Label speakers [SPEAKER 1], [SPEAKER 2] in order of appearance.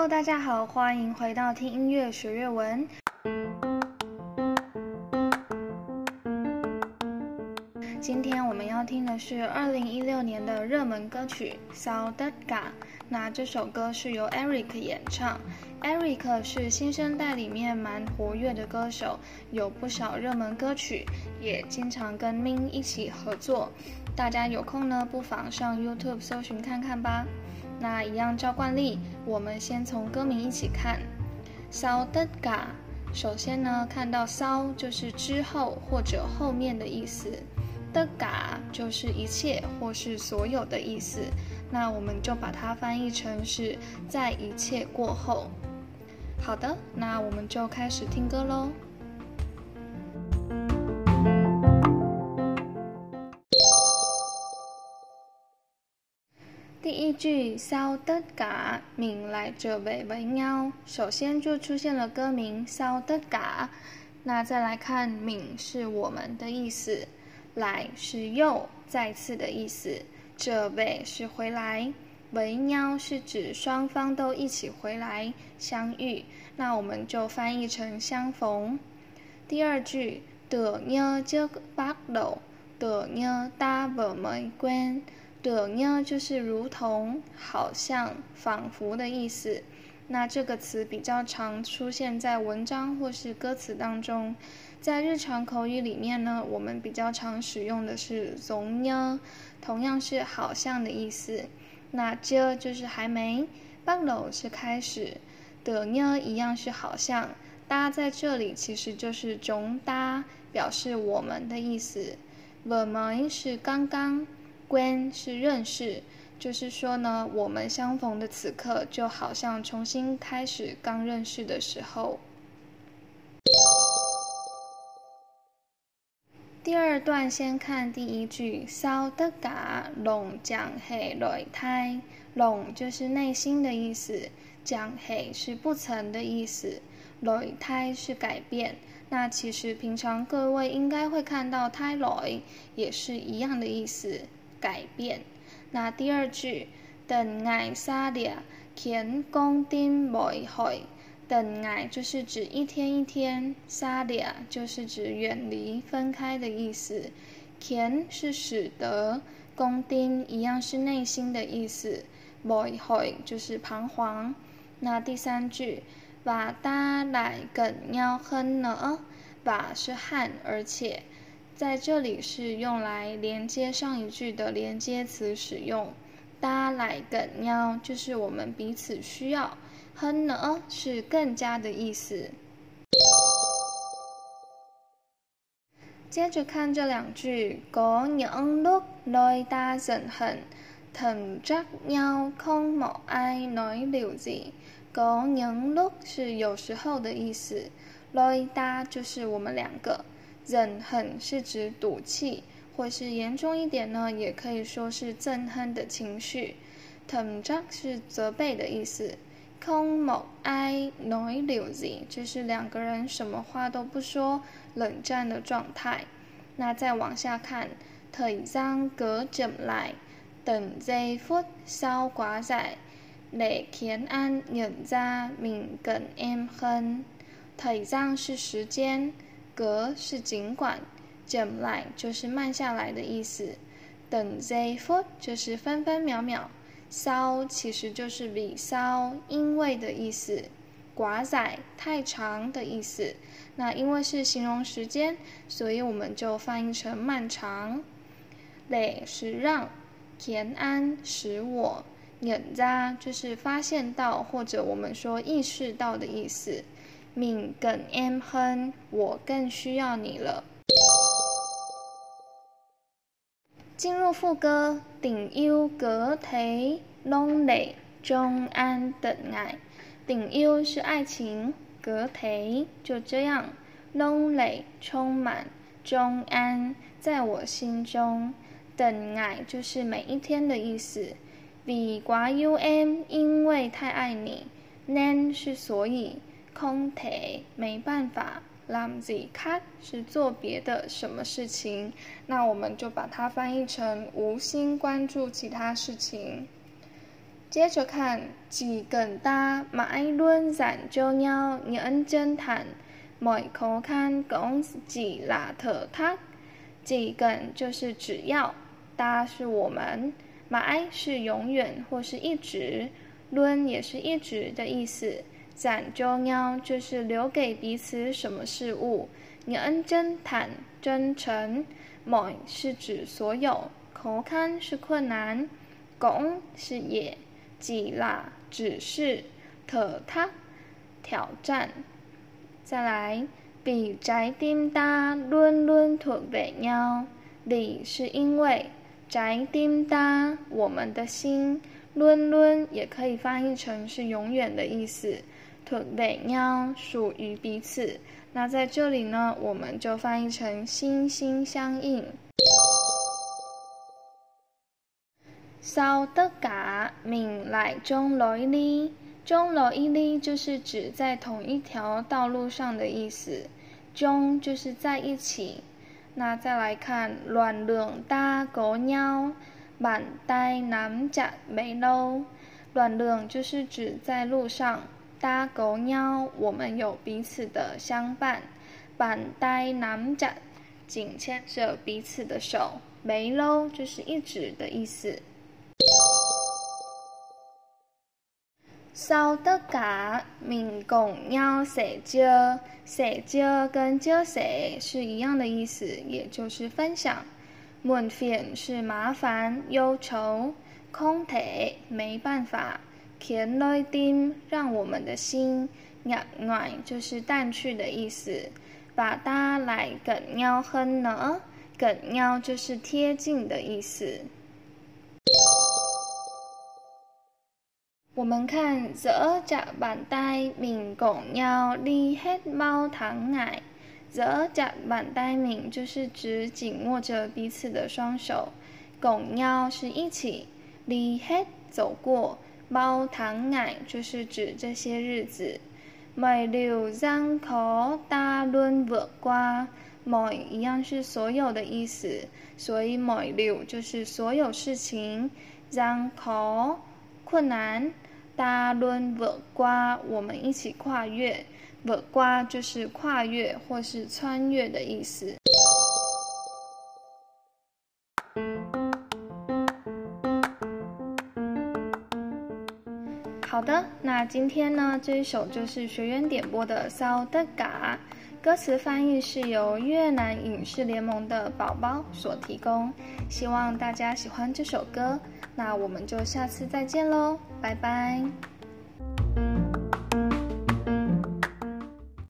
[SPEAKER 1] Hello，大家好，欢迎回到听音乐学粤文。今天我们要听的是二零一六年的热门歌曲《Sao Đất Cả》。那这首歌是由 Eric 演唱。Eric 是新生代里面蛮活跃的歌手，有不少热门歌曲，也经常跟 Min 一起合作。大家有空呢，不妨上 YouTube 搜寻看看吧。那一样照惯例，我们先从歌名一起看。扫的嘎首先呢，看到 Sao 就是之后或者后面的意思的嘎就是一切或是所有的意思。那我们就把它翻译成是在一切过后。好的，那我们就开始听歌喽。一句 “sao tất cả” 名来这位为喵，首先就出现了歌名 “sao tất cả”。那再来看“名”是我们的意思，“来”是又再次的意思，这位是回来。为喵是指双方都一起回来相遇，那我们就翻译成相逢。第二句的喵就八楼的喵大不没关的呢就是如同、好像、仿佛的意思。那这个词比较常出现在文章或是歌词当中，在日常口语里面呢，我们比较常使用的是总呢同样是好像的意思。那这就是还没，半楼是开始，的呢一样是好像，搭在这里其实就是中搭，表示我们的意思。我们是刚刚，关是认识，就是说呢，我们相逢的此刻就好像重新开始刚认识的时候。第二段先看第一句，sao tất cả lòng chẳng hề đổi thay，lòng 就是内心的意思讲系是不曾的意思内胎是改变。那其实平常各位应该会看到 thay đổi 也是一样的意思，改变。那第二句，đừng ngày xa lìa khiến con tim mỏi mỏi。等爱就是指一天一天，沙里亚就是指远离、分开的意思。甜是使得，宫丁一样是内心的意思。boy hoy 就是彷徨。那第三句，把大来更要哼呢？把是和，而且在这里是用来连接上一句的连接词使用。大来更要就是我们彼此需要。哼呢是更加的意思。接着看这两句，嗰樣碌來打人恨，藤則 nhau không một ai nói điều gì。嗰樣碌是有时候的意思，來打就是我们两个，忍恨是指赌气，或是严重一点呢，也可以说是憎恨的情绪。藤則是责备的意思。空某爱 nói điều gì，就是两个人什么话都不说，冷战的状态。那再往下看，thời gian cứ chậm lại, từng giây phút sau quá dài, để khiến anh nhận ra mình cần em hơn。thời gian 是时间格是尽管，chậm lại 就是慢下来的意思等 z f o r 就是分分秒秒。骚其实就是比骚因为的意思，寡仔太长的意思。那因为是形容时间，所以我们就翻译成漫长。累是让，田安使我，眼扎就是发现到或者我们说意识到的意思。敏更 m 哼，我更需要你了。进入副歌，顶优格提龙磊中安等爱，顶优是爱情，格提就这样，龙磊充满，中安在我心中，等爱就是每一天的意思。比寡 u m 因为太爱你，nen 是所以，空提没办法。Lamzi 卡是做别的什么事情，那我们就把它翻译成无心关注其他事情。接着看几根大买论散就要认真谈，每口看讲几拉特他，几根就是只要，大是我们，买是永远或是一直，论也是一直的意思，散就要就是留给彼此什么事物，认真坦真诚，每是指所有，口看是困难，讲是也。几啦，只是特他挑战。再来，比宅丁大论论特别鸟，理是因为宅丁大，我们的心论论也可以翻译成是永远的意思。特别鸟属于彼此，那在这里呢，我们就翻译成心心相印。少得嘎，命来中来哩，中来哩就是指在同一条道路上的意思，中就是在一起。那再来看乱 lượng đa có nhau, bàn tay nắm chặt mấy lâu。乱 lượng 就是指在路上搭狗鸟我们有彼此的相伴板呆难斩紧牵着彼此的手没喽就是一直的意思。烧得嘎民工鸟社交社交跟酒水是一样的意思也就是分享。梦见是麻烦忧愁空退没办法。Khiến lôi tim 让我们的心 nhạt nhòa 就是淡去的意思。把它来 gần nhau hơn nữa，gần nhau 就是贴近的意思。我们看，the 甲板带敏拱腰立 head 猫糖奶，the 甲板带敏就是指紧握着彼此的双手，拱腰是一起，立黑走过，猫糖奶就是指这些日子，每六张口大轮 vượt qua，每一样是所有的意思，所以每六就是所有事情，张口困难。大轮稳瓜，我们一起跨越。稳瓜就是跨越或是穿越的意思。好的，那今天呢，这一首就是学员点播的《骚的嘎》，歌词翻译是由越南影视联盟的宝宝所提供。希望大家喜欢这首歌。那我们就下次再见喽，拜拜。